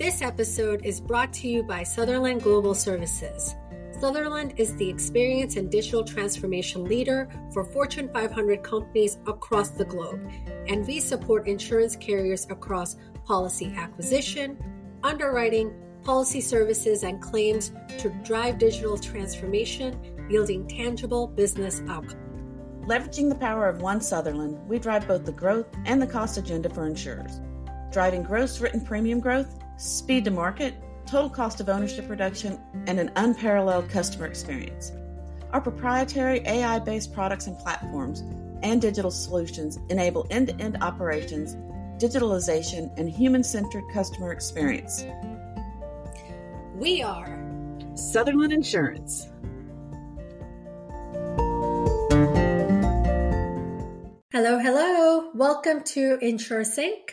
This episode is brought to you by Sutherland Global Services. Sutherland is the experience and digital transformation leader for Fortune 500 companies across the globe, and we support insurance carriers across policy acquisition, underwriting, policy services, and claims to drive digital transformation, yielding tangible business outcomes. Leveraging the power of One Sutherland, we drive both the growth and the cost agenda for insurers, driving gross written premium growth, speed to market, total cost of ownership reduction, and an unparalleled customer experience. Our proprietary AI based products and platforms and digital solutions enable end to end operations, digitalization, and human centered customer experience. We are Sutherland Insurance. Hello, hello. Welcome to InsureSync.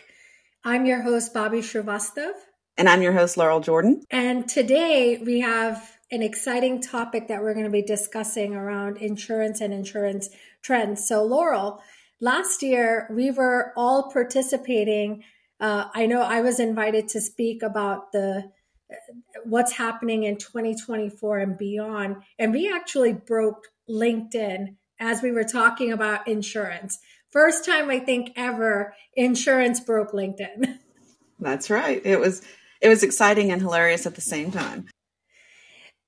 I'm your host, Bobbie Shrivastav. And I'm your host, Laurel Jordan. And today we have an exciting topic that we're going to be discussing around insurance and insurance trends. So, Laurel, last year we were all participating. Uh, I know I was invited to speak about the what's happening in 2024 and beyond. And we actually broke LinkedIn as we were talking about insurance. First time I think ever insurance broke LinkedIn. That's right. It was it was exciting and hilarious at the same time.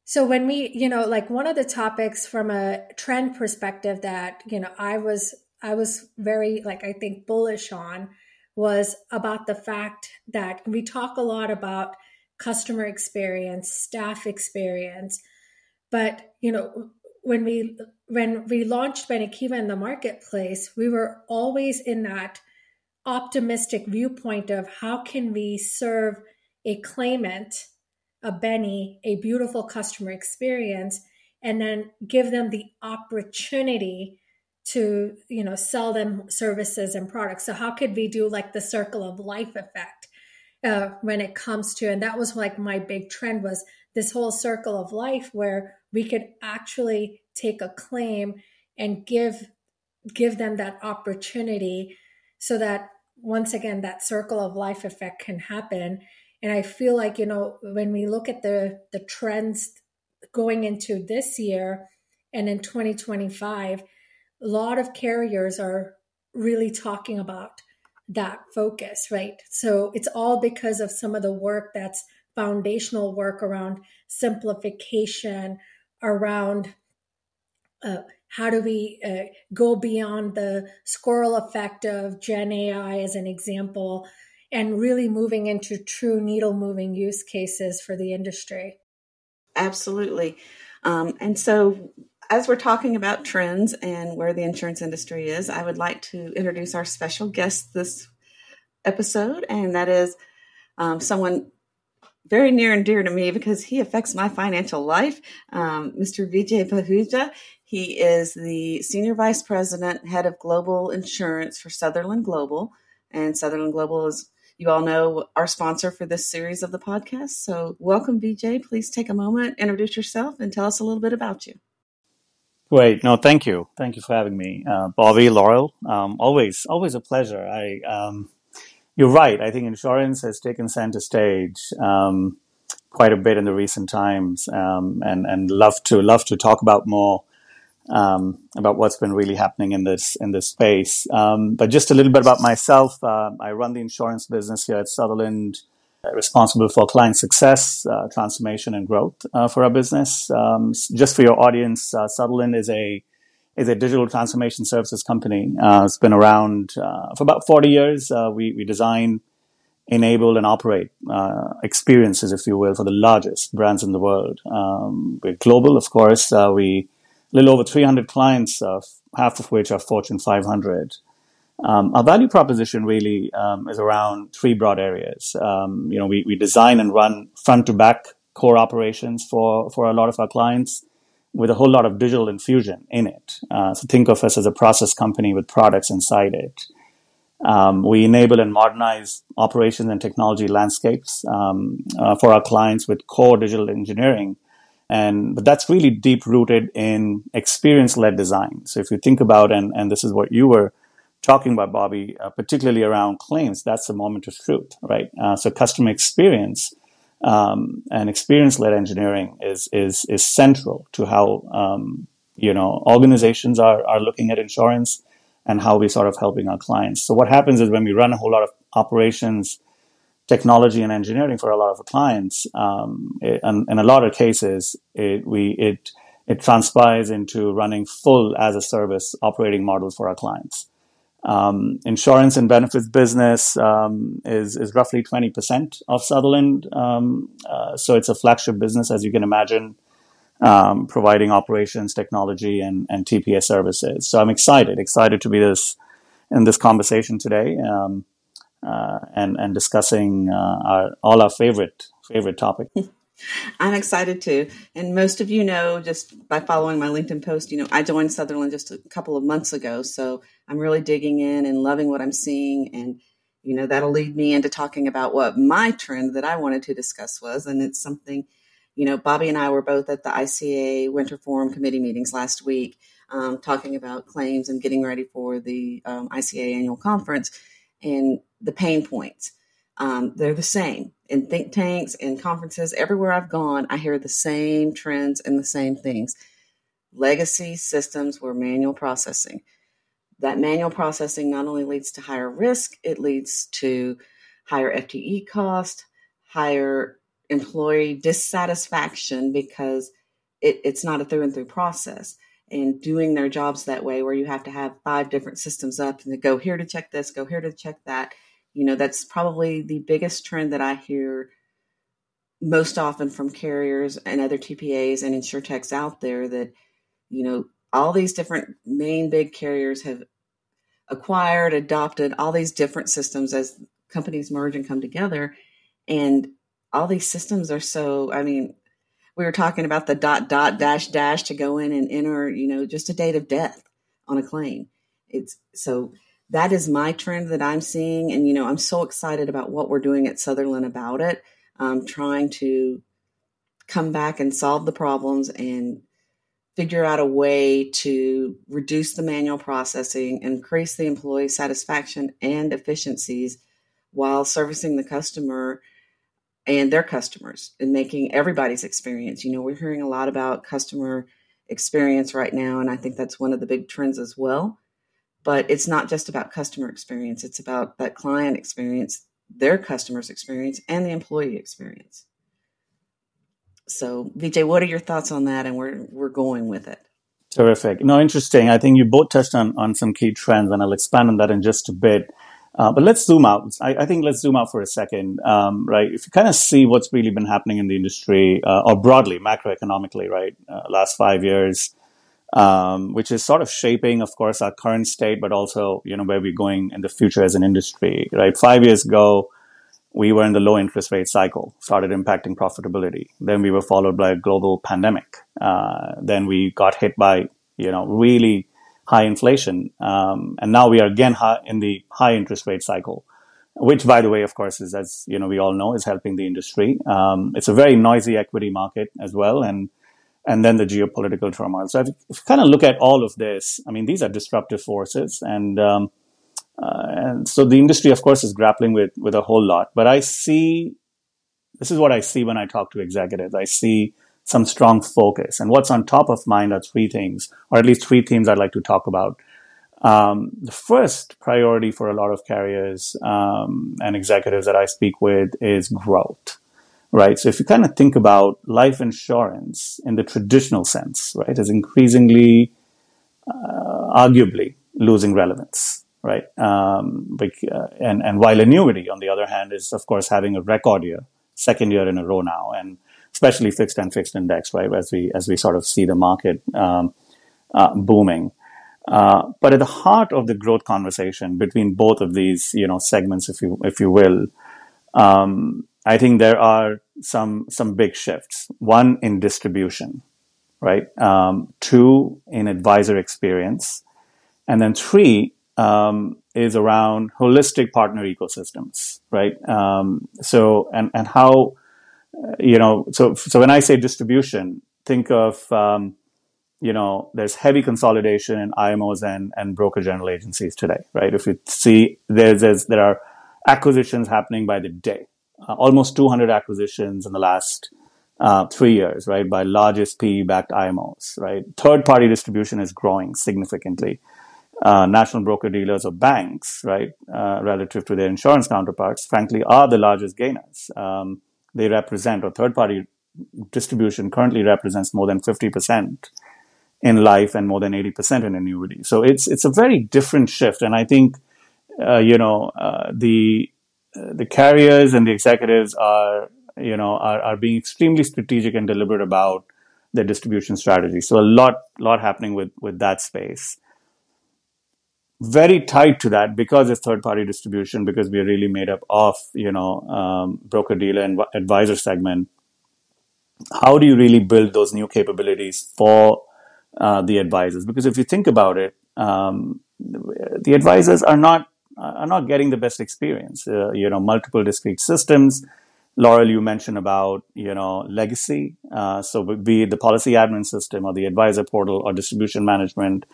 So when we, you know, like one of the topics from a trend perspective that, you know, I was I was very like I think bullish on was about the fact that we talk a lot about customer experience, staff experience, but you know, when we when we launched Benekiva in the marketplace, we were always in that optimistic viewpoint of how can we serve a claimant, a Benny, a beautiful customer experience, and then give them the opportunity to you know sell them services and products. So how could we do like the circle of life effect uh, when it comes to and that was like my big trend was this whole circle of life where we could actually take a claim and give give them that opportunity so that once again that circle of life effect can happen and i feel like you know when we look at the the trends going into this year and in 2025 a lot of carriers are really talking about that focus right? So it's all because of some of the work that's foundational work around simplification around uh, how do we uh, go beyond the squirrel effect of Gen AI as an example and really moving into true needle moving use cases for the industry? Absolutely. Um, and so, as we're talking about trends and where the insurance industry is, I would like to introduce our special guest this episode, and that is um, someone very near and dear to me because he affects my financial life, um, Mr. Vijay Pahuja. He is the Senior Vice President, Head of Global Insurance for Sutherland Global. And Sutherland Global is, you all know, our sponsor for this series of the podcast. So, welcome, Vijay. Please take a moment, introduce yourself, and tell us a little bit about you. Great. No, thank you. Thank you for having me. Uh, Bobbie, Laurel, um, always, always a pleasure. I, um, you're right. I think insurance has taken center stage um, quite a bit in the recent times, um, and and love to love to talk about more um, about what's been really happening in this in this space. Um, but just a little bit about myself. Uh, I run the insurance business here at Sutherland, uh, responsible for client success, uh, transformation, and growth uh, for our business. Um, just for your audience, uh, Sutherland is a is a digital transformation services company. Uh, it's been around for about 40 years. we we design, enable, and operate experiences, if you will, for the largest brands in the world. Um, we're global, of course. we little over 300 clients, uh, half of which are Fortune 500. Um, our value proposition really um, is around three broad areas. Um, you know, we, we design and run front to back core operations for, for a lot of our clients with a whole lot of digital infusion in it. Uh, so think of us as a process company with products inside it. Um, we enable and modernize operations and technology landscapes um, uh, for our clients with core digital engineering and but that's really deep rooted in experience led design. So if you think about and and this is what you were talking about, Bobbie, uh, particularly around claims, that's the moment of truth, right? Uh, so customer experience um, and experience-led engineering is is is central to how um, you know organizations are are looking at insurance and how we're sort of helping our clients. So what happens is when we run a whole lot of operations, technology, and engineering for a lot of clients, um, it, and in a lot of cases, it we it it transpires into running full as a service operating models for our clients. Um, insurance and benefits business um, is is roughly twenty percent of Sutherland, um, uh, so it's a flagship business, as you can imagine, um, providing operations, technology, and and TPA services. So I'm excited, excited to be this in this conversation today, um, and and discussing uh, our all our favorite favorite topic. I'm excited too. And most of you know just by following my LinkedIn post, you know, I joined Sutherland just a couple of months ago. So I'm really digging in and loving what I'm seeing. And, you know, that'll lead me into talking about what my trend that I wanted to discuss was. And it's something, you know, Bobbie and I were both at the ICA Winter Forum committee meetings last week, um, talking about claims and getting ready for the um, ICA annual conference and the pain points. Um, they're the same in think tanks and conferences. Everywhere I've gone, I hear the same trends and the same things. Legacy systems were manual processing. That manual processing not only leads to higher risk, it leads to higher FTE cost, higher employee dissatisfaction because it, it's not a through and through process. And doing their jobs that way, where you have to have five different systems up and go here to check this, go here to check that, you know, that's probably the biggest trend that I hear most often from carriers and other TPAs and insurtechs out there that, you know, all these different main big carriers have acquired, adopted all these different systems as companies merge and come together. And all these systems are so, I mean, we were talking about the dot, dot, dash, dash to go in and enter, you know, just a date of death on a claim. It's so that is my trend that I'm seeing. And, you know, I'm so excited about what we're doing at Sutherland about it. Um, trying to come back and solve the problems and figure out a way to reduce the manual processing, increase the employee satisfaction and efficiencies while servicing the customer and their customers and making everybody's experience. You know, we're hearing a lot about customer experience right now, and I think that's one of the big trends as well. But it's not just about customer experience it's about that client experience their customers experience and the employee experience. So vijay what are your thoughts on that and where we're going with it? Terrific. No interesting. I think you both touched on, on some key trends and i'll expand on that in just a bit uh, but let's zoom out. I, I, think let's zoom out for a second, um, right? If you kind of see what's really been happening in the industry, uh, or broadly macroeconomically, right? Uh, last five years, um, which is sort of shaping, of course, our current state, but also, you know, where we're going in the future as an industry, right? Five years ago, we were in the low interest rate cycle, started impacting profitability. Then we were followed by a global pandemic. Uh, then we got hit by, you know, really high inflation. Um, and now we are again in the high interest rate cycle, which, by the way, of course, is, as, you know, we all know, is helping the industry. Um, it's a very noisy equity market as well. And and then the geopolitical turmoil. So if, if you kind of look at all of this, I mean, these are disruptive forces, and um, uh, and so the industry, of course, is grappling with with a whole lot. But I see, this is what I see when I talk to executives. I see some strong focus, and what's on top of mind are three things, or at least three themes I'd like to talk about. Um, the first priority for a lot of carriers um, and executives that I speak with is growth right? So if you kind of think about life insurance in the traditional sense, right, is increasingly, uh, arguably losing relevance, right? Um, uh, and and while annuity, on the other hand, is of course having a record year, second year in a row now, and especially fixed and fixed index, right? As we as we sort of see the market um, uh, booming. Uh, but at the heart of the growth conversation between both of these, you know, segments, if you if you will, um, I think there are some some big shifts. One in distribution, right? Um, two in advisor experience, and then three um, is around holistic partner ecosystems, right? Um, so and and how you know so so when I say distribution, think of um, you know, there's heavy consolidation in IMOs and, and broker general agencies today, right? If you see there's, there's there are acquisitions happening by the day, uh, almost 200 acquisitions in the last uh, three years, right, by largest PE-backed IMOs, right? Third-party distribution is growing significantly. Uh, national broker dealers or banks, right, uh, relative to their insurance counterparts, frankly, are the largest gainers. Um, they represent, or third-party distribution currently represents more than 50% in life and more than 80% in annuity. So it's it's a very different shift, and I think uh, you know uh, the uh, the carriers and the executives are you know are, are being extremely strategic and deliberate about their distribution strategy. So a lot lot happening with with that space. Very tied to that because it's third party distribution because we are really made up of you know um, broker dealer and advisor segment. How do you really build those new capabilities for uh, the advisors because if you think about it, um, the advisors are not are not getting the best experience. Uh, you know, multiple discrete systems. Laurel, you mentioned about you know legacy. Uh, so be it the policy admin system or the advisor portal or distribution management.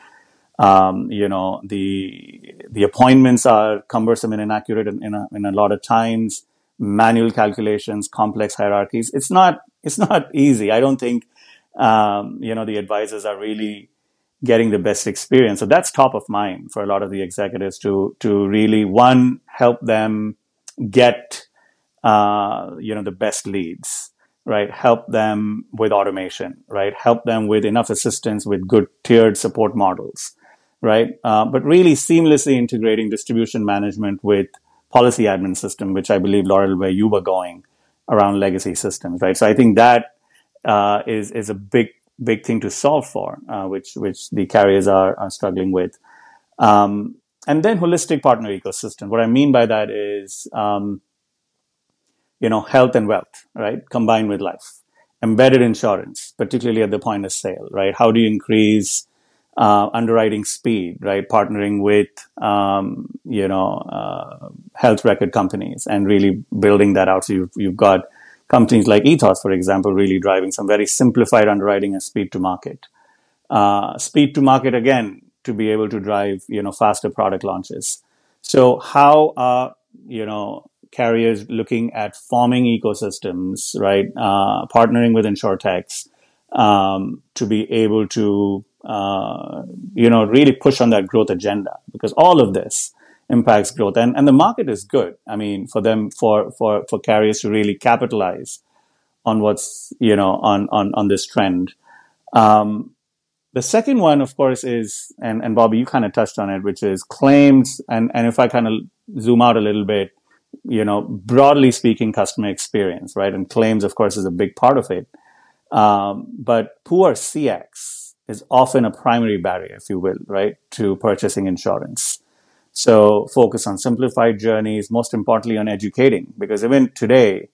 Um, you know the the appointments are cumbersome and inaccurate in, in, a, in a lot of times. Manual calculations, complex hierarchies. It's not it's not easy. I don't think um, you know, the advisors are really getting the best experience. So that's top of mind for a lot of the executives to to really one help them get uh, you know the best leads, right? Help them with automation, right? Help them with enough assistance with good tiered support models, right? Uh, but really seamlessly integrating distribution management with policy admin system, which I believe Laurel, where you were going around legacy systems, right? So I think that uh, is is a big big thing to solve for, uh, which which the carriers are, are struggling with. Um, and then holistic partner ecosystem. What I mean by that is, um, you know, health and wealth, right, combined with life, embedded insurance, particularly at the point of sale, right. How do you increase uh, underwriting speed, right? Partnering with, um, you know, uh, health record companies and really building that out. So you've, you've got companies like Ethos, for example, really driving some very simplified underwriting and speed to market. Uh, speed to market again to be able to drive you know faster product launches. So how are you know carriers looking at forming ecosystems, right? Uh, partnering with insurtechs um, to be able to uh, you know really push on that growth agenda because all of this impacts growth. And, and the market is good. I mean, for them, for, for, for carriers to really capitalize on what's, you know, on, on, on this trend. Um, the second one, of course, is, and, and Bobbie, you kind of touched on it, which is claims. And, and if I kind of zoom out a little bit, you know, broadly speaking, customer experience, right? And claims, of course, is a big part of it. Um, but poor CX is often a primary barrier, if you will, right, to purchasing insurance. So focus on simplified journeys, most importantly on educating, because even today,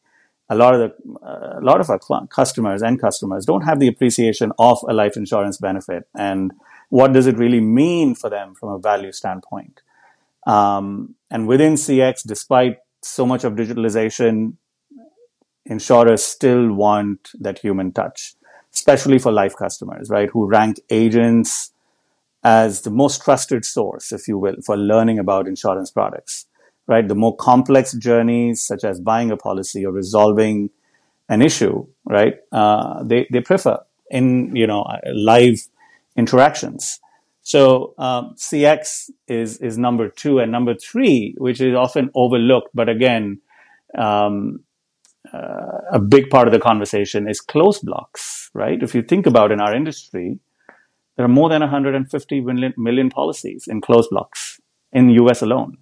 a lot of the, uh, a lot of our cl- customers and customers don't have the appreciation of a life insurance benefit and what does it really mean for them from a value standpoint. Um, and within CX, despite so much of digitalization, insurers still want that human touch, especially for life customers, right? Who rank agents as the most trusted source, if you will, for learning about insurance products, right? The more complex journeys, such as buying a policy or resolving an issue, right? Uh, they, they prefer in, you know, live interactions. So um, CX is is number two, and number three, which is often overlooked, but again, um, uh, a big part of the conversation is close blocks, right? If you think about in our industry, there are more than 150 million, million policies in closed blocks in US alone,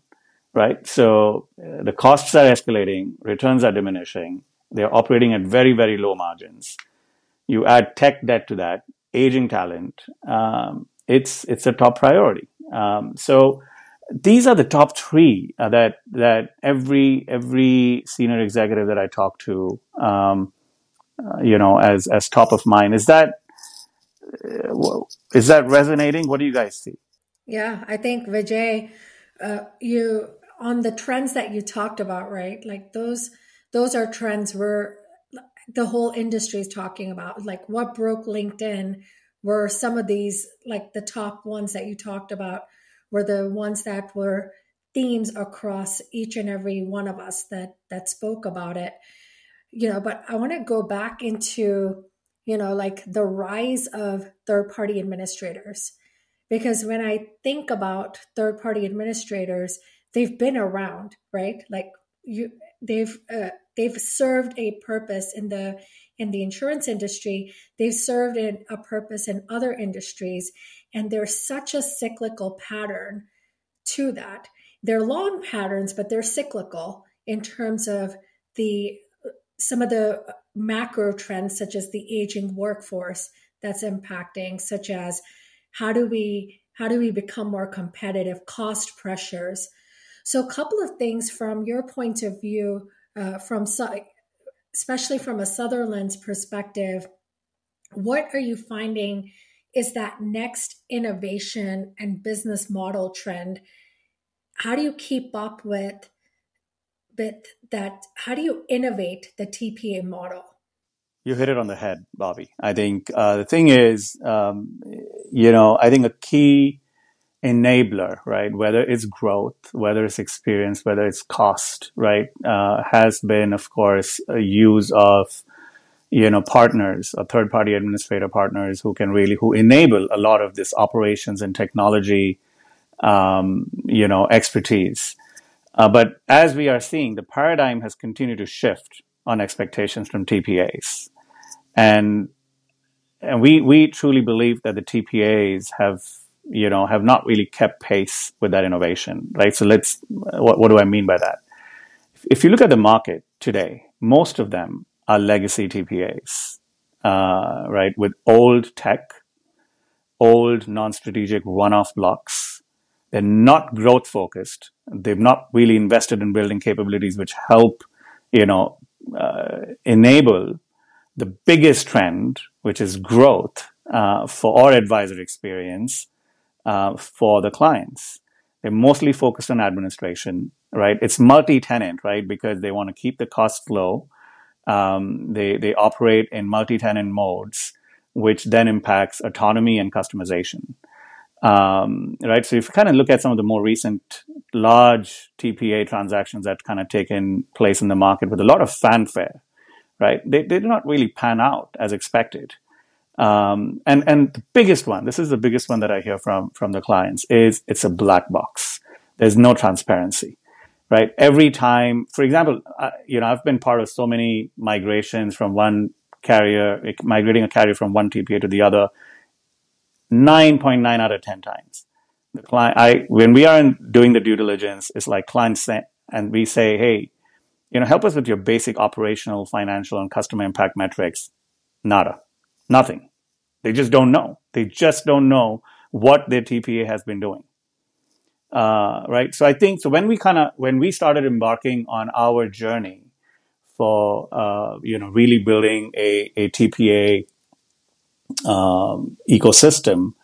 right? So uh, the costs are escalating, returns are diminishing, they're operating at very, very low margins. You add tech debt to that, aging talent, um, it's, it's a top priority. Um, so these are the top three uh, that, that every, every senior executive that I talk to, um, uh, you know, as, as top of mind. Is that, is that resonating? What do you guys see? Yeah, I think Vijay, uh, you on the trends that you talked about, right? Like those, those are trends where the whole industry is talking about. Like what broke LinkedIn were some of these like the top ones that you talked about were the ones that were themes across each and every one of us that that spoke about it. You know but i want to go back into you know like the rise of third party administrators. Because when i think about third party administrators they've been around right? Like you they've uh, they've served a purpose in the in the insurance industry. They've served in a purpose in other industries and there's such a cyclical pattern to that. They're long patterns but they're cyclical in terms of the some of the macro trends such as the aging workforce that's impacting such as how do we how do we become more competitive cost pressures. So a couple of things from your point of view uh, from especially from a sutherland's perspective what are you finding is that next innovation and business model trend how do you keep up with with that how do you innovate the TPA model? You hit it on the head, Bobbie. I think uh, the thing is, um, you know, I think a key enabler, right, whether it's growth, whether it's experience, whether it's cost, right, uh, has been, of course, a use of you know partners or third party administrator partners who can really who enable a lot of this operations and technology um, you know expertise uh, but as we are seeing, the paradigm has continued to shift on expectations from TPAs. And and we we truly believe that the TPAs have you know have not really kept pace with that innovation, right? So let's what what do I mean by that? If you look at the market today, most of them are legacy TPAs, uh, right? With old tech, old non-strategic one-off blocks they're not growth focused. They've not really invested in building capabilities which help, you know, uh, enable the biggest trend, which is growth uh, for our advisor experience uh, for the clients. They're mostly focused on administration, right? It's multi-tenant, right? Because they want to keep the costs low. Um, they they operate in multi-tenant modes, which then impacts autonomy and customization. Um, right. So if you kind of look at some of the more recent large TPA transactions that kind of taken place in the market with a lot of fanfare, right? They, they did not really pan out as expected. Um, and, and the biggest one, this is the biggest one that I hear from, from the clients is it's a black box. There's no transparency, right? Every time, for example, uh, you know, I've been part of so many migrations from one carrier, migrating a carrier from one TPA to the other 9.9 out of 10 times. The client, I, when we are doing the due diligence, it's like clients say, and we say, hey, you know, help us with your basic operational, financial, and customer impact metrics. Nada. Nothing. They just don't know. They just don't know what their TPA has been doing. Uh, right. So I think, so when we kind of, when we started embarking on our journey for, uh, you know, really building a, a TPA um, ecosystem,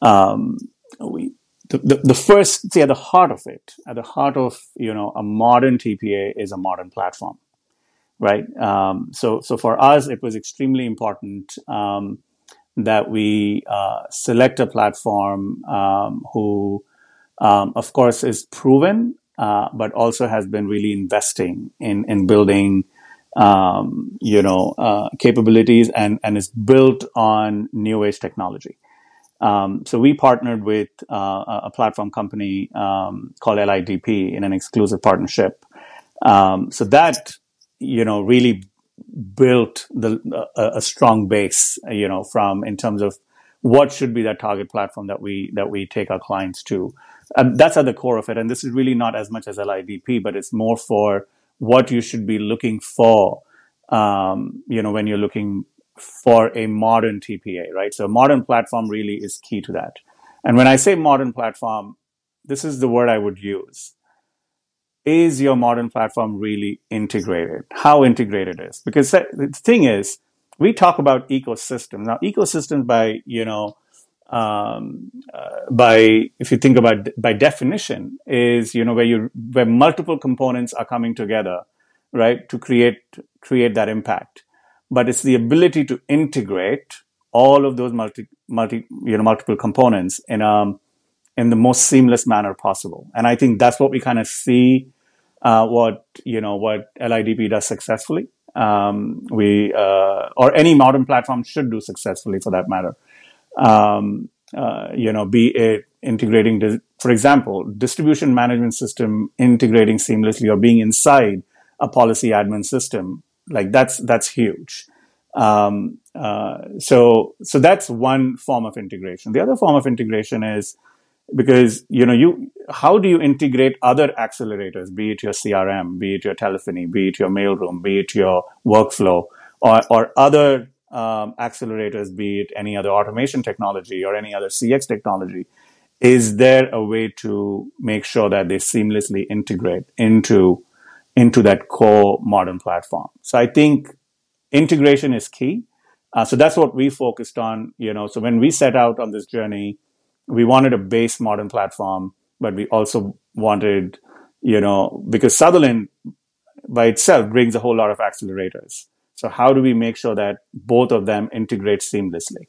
um, we the, the, the, first see at the heart of it, at the heart of you know a modern TPA is a modern platform, right? Um, so so for us, it was extremely important um, that we uh, select a platform um, who, um, of course, is proven, uh, but also has been really investing in in building um, you know, uh, capabilities and, and is built on new age technology. Um, so we partnered with uh, a platform company um, called LIDP in an exclusive partnership. Um, so that, you know, really built the, a, a, strong base, you know, from in terms of what should be that target platform that we that we take our clients to. And that's at the core of it. And this is really not as much as LIDP, but it's more for what you should be looking for, um, you know, when you're looking for a modern TPA, right? So modern platform really is key to that. And when I say modern platform, this is the word I would use. Is your modern platform really integrated? How integrated is? Because the thing is, we talk about ecosystems. Now, ecosystems by, you know, um, uh, by if you think about by definition is you know where you where multiple components are coming together right to create create that impact but it's the ability to integrate all of those multi, multi, you know, multiple components in um in the most seamless manner possible. And I think that's what we kind of see, uh, what you know, what LIDP does successfully. Um, we uh, or any modern platform should do successfully, for that matter. Um, uh, you know, be it integrating, for example, distribution management system integrating seamlessly or being inside a policy admin system, like that's that's huge. Um, uh, so so that's one form of integration. The other form of integration is because you know you how do you integrate other accelerators, be it your CRM, be it your telephony, be it your mailroom, be it your workflow, or or other um, accelerators, be it any other automation technology or any other CX technology, is there a way to make sure that they seamlessly integrate into into that core modern platform? So I think integration is key. Uh, so that's what we focused on. You know, so when we set out on this journey, we wanted a base modern platform, but we also wanted, you know, because Sutherland by itself brings a whole lot of accelerators. So how do we make sure that both of them integrate seamlessly?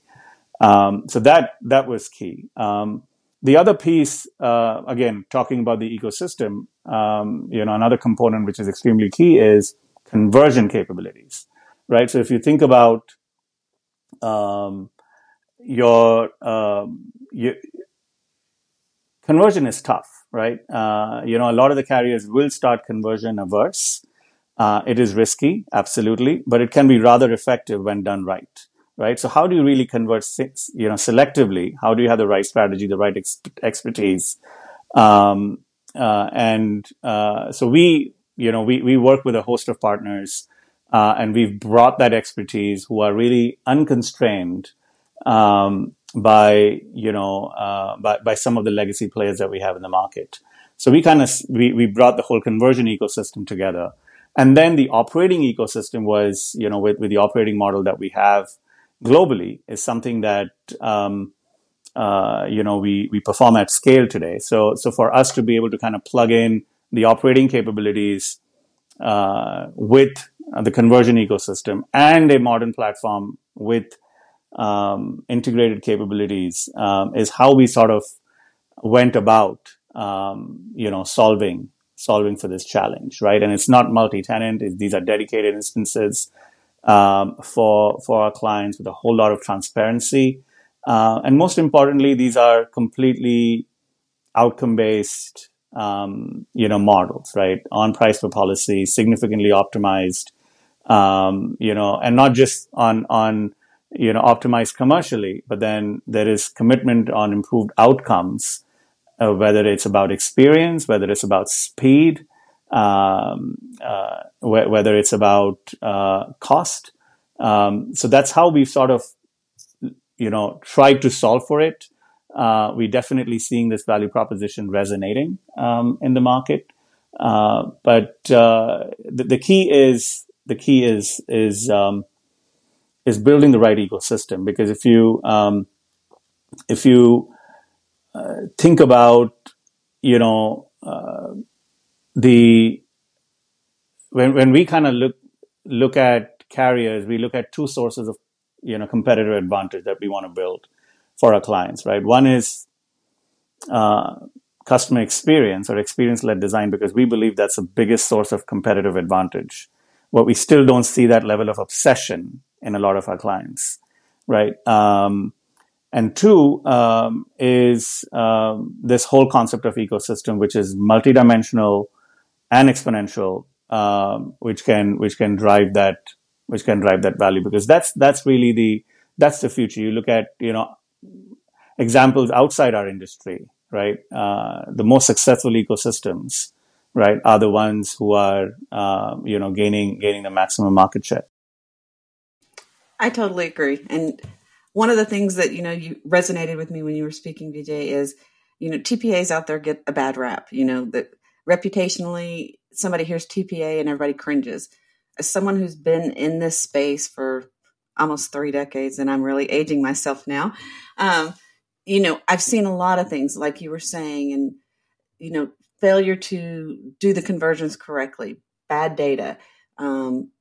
Um, so that that was key. Um, the other piece, uh, again, talking about the ecosystem, um, you know, another component which is extremely key is conversion capabilities, right? So if you think about um, your, um, your conversion is tough, right? Uh, you know, a lot of the carriers will start conversion averse. Uh, it is risky, absolutely, but it can be rather effective when done right, right? So how do you really convert, you know, selectively? How do you have the right strategy, the right ex- expertise? Um, uh, and uh, so we, you know, we we work with a host of partners, uh, and we've brought that expertise who are really unconstrained um, by you know uh, by by some of the legacy players that we have in the market. So we kind of we we brought the whole conversion ecosystem together and then the operating ecosystem was, you know, with, with the operating model that we have globally is something that, um, uh, you know, we, we perform at scale today. So, so for us to be able to kind of plug in the operating capabilities, uh, with the conversion ecosystem and a modern platform with, um, integrated capabilities, um, is how we sort of went about, um, you know, solving solving for this challenge, right? And it's not multi-tenant; these are dedicated instances um, for for our clients with a whole lot of transparency, uh, and most importantly, these are completely outcome-based, um, you know, models, right? On price per policy, significantly optimized, um, you know, and not just on on you know optimized commercially, but then there is commitment on improved outcomes uh, whether it's about experience, whether it's about speed, um, uh, wh- whether it's about uh, cost. Um, so that's how we've sort of, you know, tried to solve for it. Uh, we're definitely seeing this value proposition resonating um, in the market. Uh, but uh, the, the, key is the key is is um, is building the right ecosystem because if you um, if you uh, think about, you know, uh, the when when we kind of look look at carriers, we look at two sources of you know competitive advantage that we want to build for our clients. Right, one is uh, customer experience or experience led design because we believe that's the biggest source of competitive advantage. But we still don't see that level of obsession in a lot of our clients, right? Um, and two um, is um, this whole concept of ecosystem, which is multidimensional and exponential, um, which can which can drive that which can drive that value because that's that's really the that's the future. You look at you know examples outside our industry, right? Uh, the most successful ecosystems, right, are the ones who are uh, you know gaining gaining the maximum market share. I totally agree, and one of the things that you know you resonated with me when you were speaking, Vijay, is you know TPAs out there get a bad rap. You know that reputationally, somebody hears TPA and everybody cringes. As someone who's been in this space for almost three decades, and I'm really aging myself now, um, you know I've seen a lot of things like you were saying, and you know failure to do the conversions correctly, bad data. Um,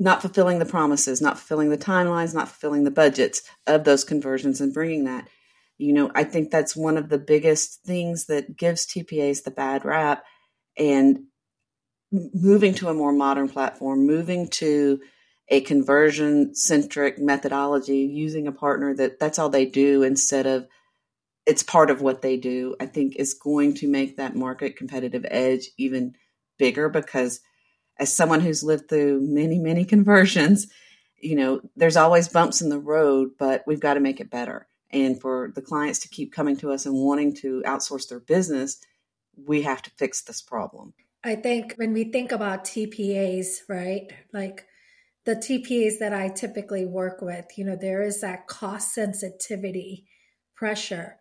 not fulfilling the promises, not fulfilling the timelines, not fulfilling the budgets of those conversions and bringing that. You know, I think that's one of the biggest things that gives TPAs the bad rap and moving to a more modern platform, moving to a conversion centric methodology, using a partner that that's all they do instead of it's part of what they do, I think is going to make that market competitive edge even bigger because as someone who's lived through many, many conversions, you know, there's always bumps in the road, but we've got to make it better. And for the clients to keep coming to us and wanting to outsource their business, we have to fix this problem. I think when we think about TPAs, right? Like the TPAs that I typically work with, you know, there is that cost sensitivity pressure.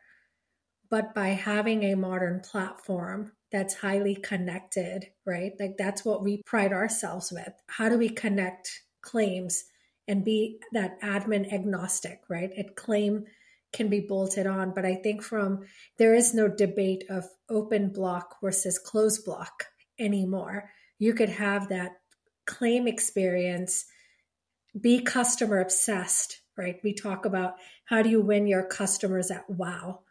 But by having a modern platform that's highly connected, right? Like that's what we pride ourselves with. How do we connect claims and be that admin agnostic, right? It claim can be bolted on, but I think from there is no debate of open block versus closed block anymore. You could have that claim experience, be customer obsessed, right? We talk about how do you win your customers at wow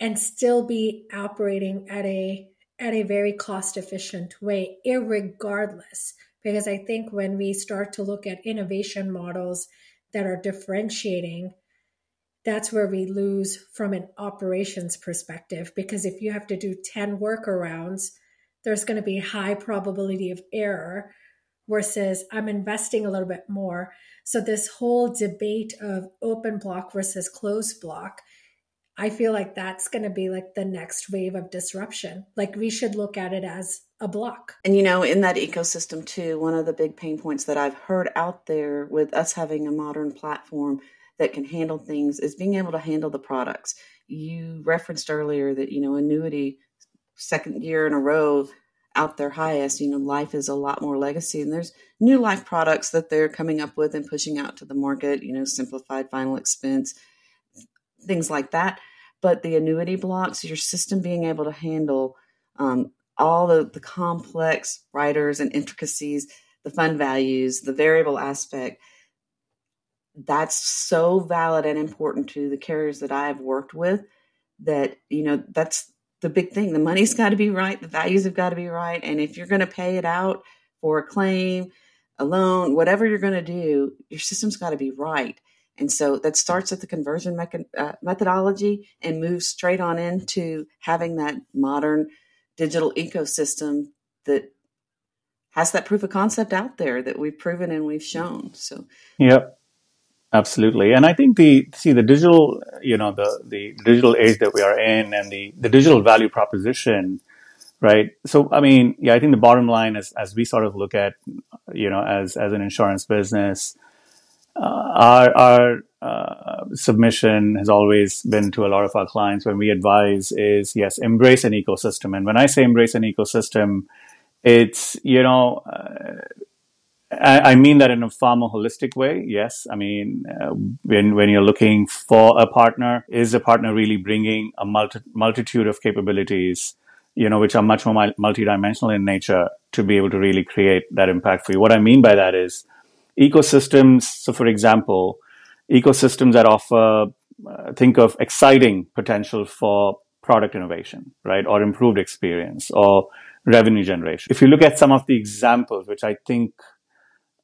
and still be operating at a at a very cost efficient way, irregardless. Because I think when we start to look at innovation models that are differentiating, that's where we lose from an operations perspective. Because if you have to do 10 workarounds there's going to be high probability of error versus I'm investing a little bit more. So this whole debate of open block versus closed block, I feel like that's going to be like the next wave of disruption. Like we should look at it as a block. And you know, in that ecosystem too, one of the big pain points that I've heard out there with us having a modern platform that can handle things is being able to handle the products. You referenced earlier that, you know, annuity second year in a row out their highest. You know, life is a lot more legacy, and there's new life products that they're coming up with and pushing out to the market. You know, simplified final expense, things like that. But the annuity blocks, your system being able to handle um, all the, the complex riders and intricacies, the fund values, the variable aspect, that's so valid and important to the carriers that I've worked with that, you know, that's the big thing. The money's got to be right, the values have got to be right. And if you're going to pay it out for a claim, a loan, whatever you're going to do, your system's got to be right. And so that starts at the conversion uh, methodology and moves straight on into having that modern digital ecosystem that has that proof of concept out there that we've proven and we've shown. So, yep. Absolutely, and I think the see the digital, you know, the the digital age that we are in, and the the digital value proposition, right? So, I mean, yeah, I think the bottom line is as we sort of look at, you know, as as an insurance business, our our uh, submission has always been to a lot of our clients when we advise is yes, embrace an ecosystem, and when I say embrace an ecosystem, it's you know. Uh, I, mean that in a far more holistic way. Yes, I mean uh, when when you're looking for a partner, is a partner really bringing a multi- multitude of capabilities, you know, which are much more multidimensional in nature to be able to really create that impact for you. What I mean by that is ecosystems. So, for example, ecosystems that offer uh, think of exciting potential for product innovation, right, or improved experience, or revenue generation. If you look at some of the examples, which I think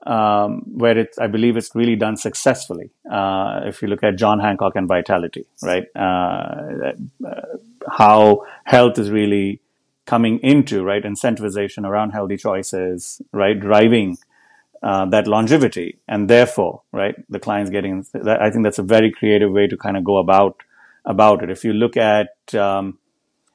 um, where it's, I believe it's really done successfully. Uh, if you look at John Hancock and Vitality, right? Uh, uh, how health is really coming into, right? Incentivization around healthy choices, right? Driving uh, that longevity and therefore, right? The client's getting, I think that's a very creative way to kind of go about, about it. If you look at, um,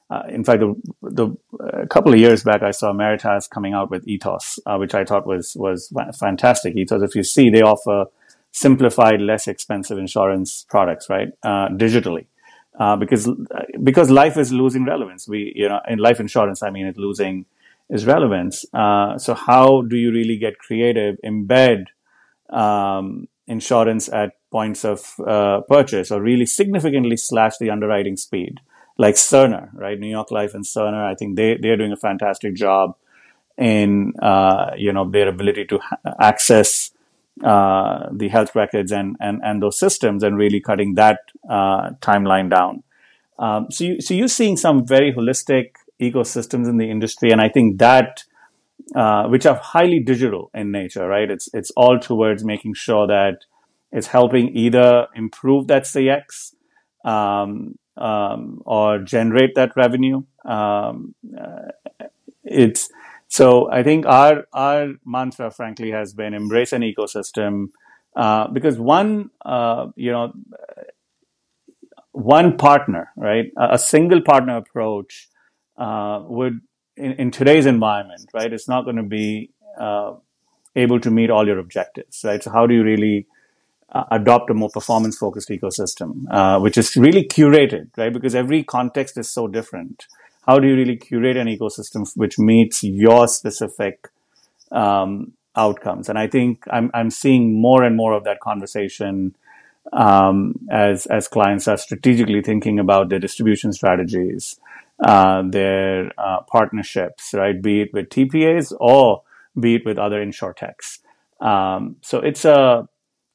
uh, in fact, the, the a couple of years back, I saw Meritas coming out with Ethos, uh, which I thought was was fantastic. Ethos, if you see, they offer simplified, less expensive insurance products, right, uh, digitally, uh, because because life is losing relevance. We, you know, in life insurance, I mean, it's losing its relevance. Uh, so, how do you really get creative, embed um, insurance at points of uh, purchase, or really significantly slash the underwriting speed? like Cerner, right? New York Life and Cerner, I think they, they're doing a fantastic job in uh, you know their ability to ha- access uh, the health records and, and and those systems and really cutting that uh, timeline down. Um, so you so you're seeing some very holistic ecosystems in the industry, and I think that uh, which are highly digital in nature, right? It's it's all towards making sure that it's helping either improve that CX um, um, or generate that revenue. Um, uh, it's so I think our our mantra, frankly, has been embrace an ecosystem uh, because one, uh, you know, one partner, right, a, single partner approach uh, would in, in, today's environment, right, it's not going to be uh, able to meet all your objectives, right? So how do you really uh, adopt a more performance focused ecosystem, uh, which is really curated, right? Because every context is so different how do you really curate an ecosystem which meets your specific um, outcomes? And I think I'm I'm seeing more and more of that conversation um, as as clients are strategically thinking about their distribution strategies, uh, their uh, partnerships, right? Be it with TPAs or be it with other insurtechs. Um, so it's a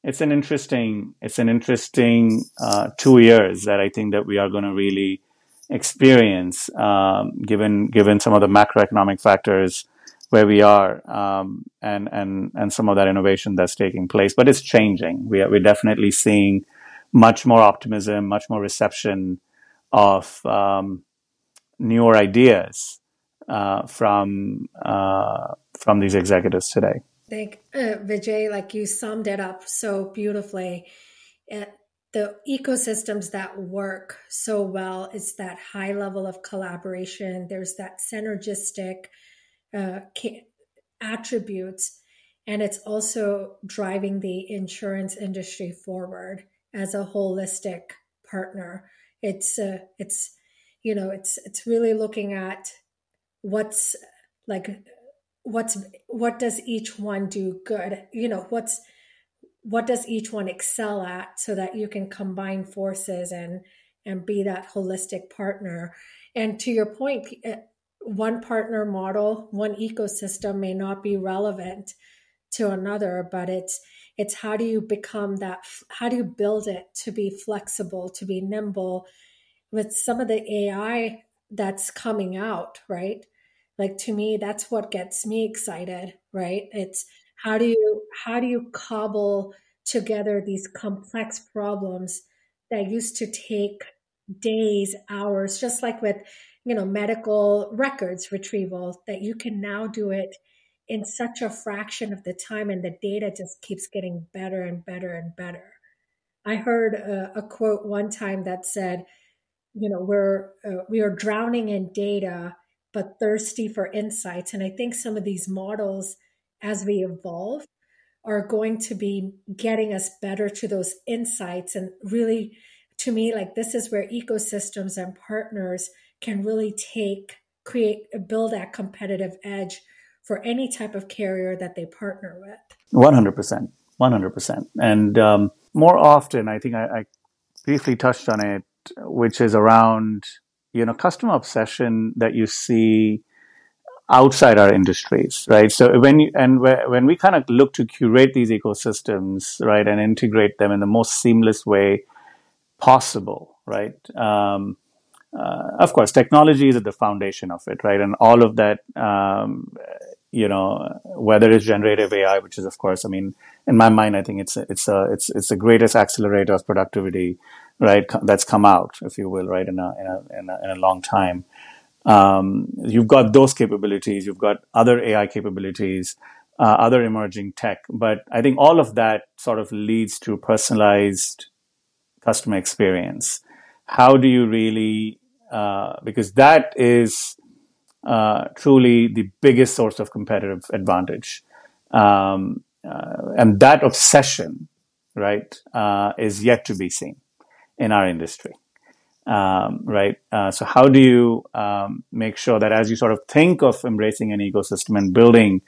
it's an interesting it's an interesting uh, two years that I think that we are going to really experience, um, given given some of the macroeconomic factors where we are, um, and and and some of that innovation that's taking place. But it's changing. We are, we're definitely seeing much more optimism, much more reception of um, newer ideas uh, from uh, from these executives today. Thank uh, Vijay, like you summed it up so beautifully. Uh, the ecosystems that work so well is that high level of collaboration. There's that synergistic uh, attributes, and it's also driving the insurance industry forward as a holistic partner. It's uh, it's you know it's it's really looking at what's like what's what does each one do good? You know what's what does each one excel at so that you can combine forces and and be that holistic partner? And to your eh, one partner model one ecosystem may not be relevant to another but it's it's how do you become that how do you build it to be flexible to be nimble with some of the ai that's coming out right? Like to me that's what gets me excited right? It's how do you how do you cobble together these complex problems that used to take days hours just like with you know medical records retrieval that you can now do it in such a fraction of the time and the data just keeps getting better and better and better. I heard a, a quote one time that said you know we're uh, we are drowning in data but thirsty for insights. And i think some of these models as we evolve are going to be getting us better to those insights. And really to me like this is where ecosystems and partners can really take create build that competitive edge for any type of carrier that they partner with. 100% 100% and um, more often i think I, I briefly touched on it which is around you know customer obsession that you see outside our industries, right? So when you, and when we kind of look to curate these ecosystems, right, and integrate them in the most seamless way possible, right? Um, uh, of course, technology is at the foundation of it, right? And all of that, um, you know, whether it's generative AI, which is, of course, I mean, in my mind, I think it's a, it's a it's it's the greatest accelerator of productivity, right? That's come out, if you will, right, in a in a in a, in a long time. Um, you've got those capabilities, you've got other AI capabilities, uh, other emerging tech. But I think all of that sort of leads to personalized customer experience. How do you really, uh, because that is uh, truly the biggest source of competitive advantage. Um, uh, and that obsession, right, uh, is yet to be seen in our industry um, right? Uh, so how do you um, make sure that as you sort of think of embracing an ecosystem and building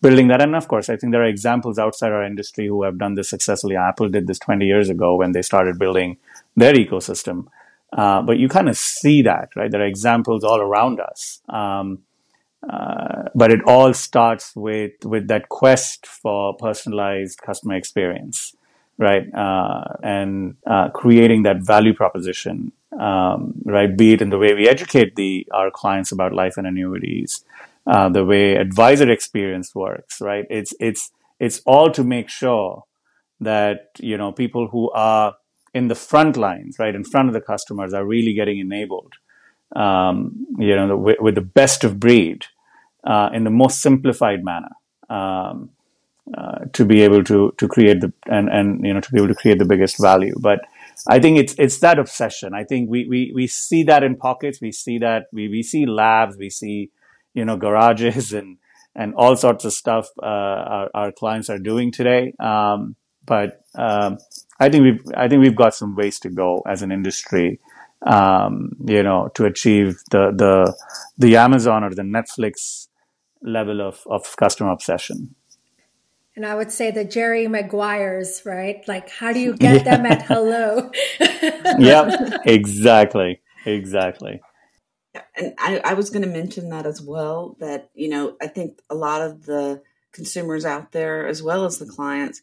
building that, and of course, I think there are examples outside our industry who have done this successfully. Apple did this 20 years ago when they started building their ecosystem. Uh, but you kind of see that, right? There are examples all around us. Um, uh, but it all starts with with that quest for personalized customer experience, right? Uh, and uh, creating that value proposition, um, right? Be it in the way we educate the our clients about life and annuities, uh, the way advisor experience works, right? It's it's it's all to make sure that you know people who are in the front lines, right, in front of the customers, are really getting enabled um, you know, with, with, the best of breed uh, in the most simplified manner um, uh, to be able to to create the and and you know to be able to create the biggest value. But I think it's it's that obsession. I think we we we see that in pockets. We see that we we see labs. We see you know garages and and all sorts of stuff uh, our, our clients are doing today. Um, but um, I think we've I think we've got some ways to go as an industry um, you know, to achieve the the the Amazon or the Netflix level of of customer obsession. And I would say the Jerry Maguires, right? Like, how do you get them at hello? yep, exactly, exactly. And I, I was going to mention that as well. That you know, I think a lot of the consumers out there, as well as the clients,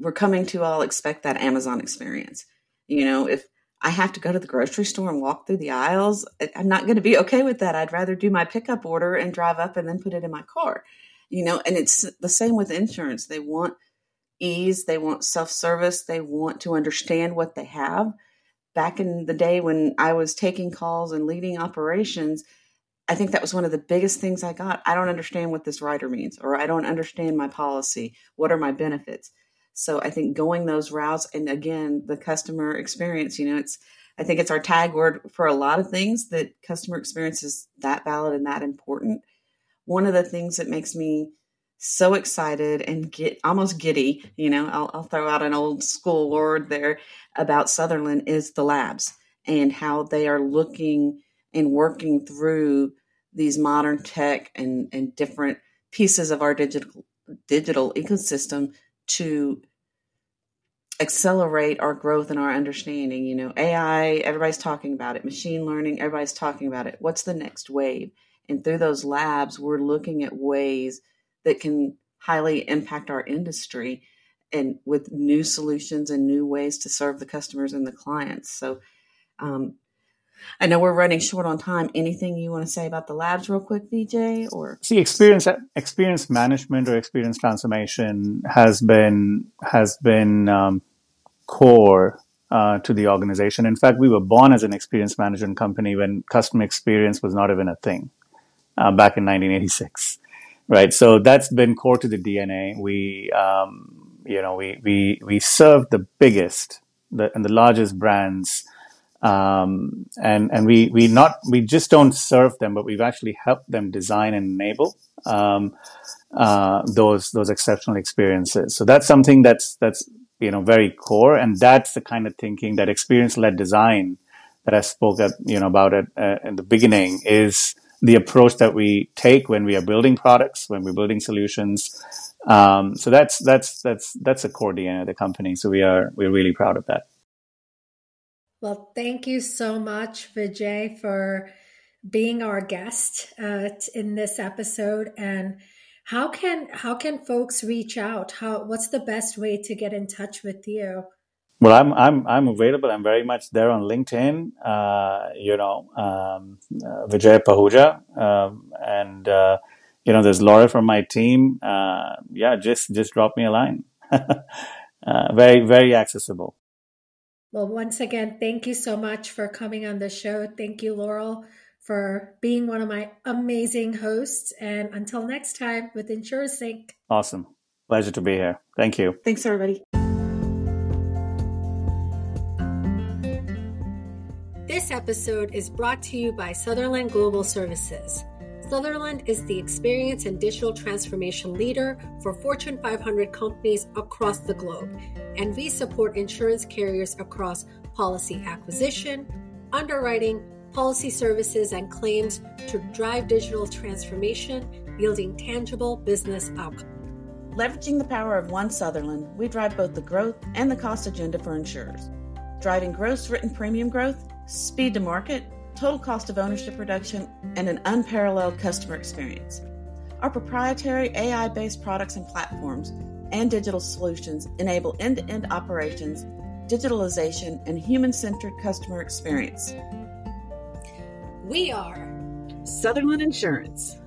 we're coming to all expect that Amazon experience. You know, if I have to go to the grocery store and walk through the aisles. I'm not going to be okay with that. I'd rather do my pickup order and drive up and then put it in my car. You know, and it's the same with insurance. They want ease, they want self service, they want to understand what they have. Back in the day when I was taking calls and leading operations, I think that was one of the biggest things I got. I don't understand what this rider means, or I don't understand my policy. What are my benefits? So I think going those routes and again, the customer experience, you know, it's, I think it's our tag word for a lot of things that customer experience is that valid and that important. One of the things that makes me so excited and get almost giddy, you know, I'll, I'll throw out an old school word there about Sutherland is the labs and how they are looking and working through these modern tech and, and different pieces of our digital digital ecosystem to accelerate our growth and our understanding. You know, AI, everybody's talking about it, machine learning, everybody's talking about it. What's the next wave? And through those labs, we're looking at ways that can highly impact our industry and with new solutions and new ways to serve the customers and the clients. So, um, I know we're running short on time. Anything you want to say about the labs, real quick, Vijay? Or see, experience experience management or experience transformation has been has been um, core uh, to the organization. In fact, we were born as an experience management company when customer experience was not even a thing uh, back in 1986, right? So that's been core to the DNA. We, um, you know, we we we serve the biggest the, and the largest brands um, and and we we not we just don't serve them, but we've actually helped them design and enable um, uh, those those exceptional experiences. So that's something that's that's you know very core, and that's the kind of thinking that experience led design that I spoke at, you know about it uh, in the beginning is the approach that we take when we are building products, when we're building solutions. Um, so that's that's that's that's a core DNA of the company. So we are we're really proud of that. Well, thank you so much, Vijay, for being our guest uh, in this episode. And how can how can folks reach out? How what's the best way to get in touch with you? Well, I'm I'm I'm available. I'm very much there on LinkedIn. Uh, you know, um, uh, Vijay Pahuja, um, and uh, you know, there's Laura from my team. Uh, yeah, just just drop me a line. Uh, very very accessible. Well, once again, thank you so much for coming on the show. Thank you, Laurel, for being one of my amazing hosts. And until next time with InsureSync. Awesome. Pleasure to be here. Thank you. Thanks, everybody. This episode is brought to you by Sutherland Global Services. Sutherland is the experience and digital transformation leader for Fortune 500 companies across the globe, and we support insurance carriers across policy acquisition, underwriting, policy services, and claims to drive digital transformation, yielding tangible business outcomes. Leveraging the power of One Sutherland, we drive both the growth and the cost agenda for insurers, driving gross written premium growth, speed to market, total cost of ownership reduction, and an unparalleled customer experience. Our proprietary AI based products and platforms and digital solutions enable end to end operations, digitalization, and human centered customer experience. We are Sutherland Insurance.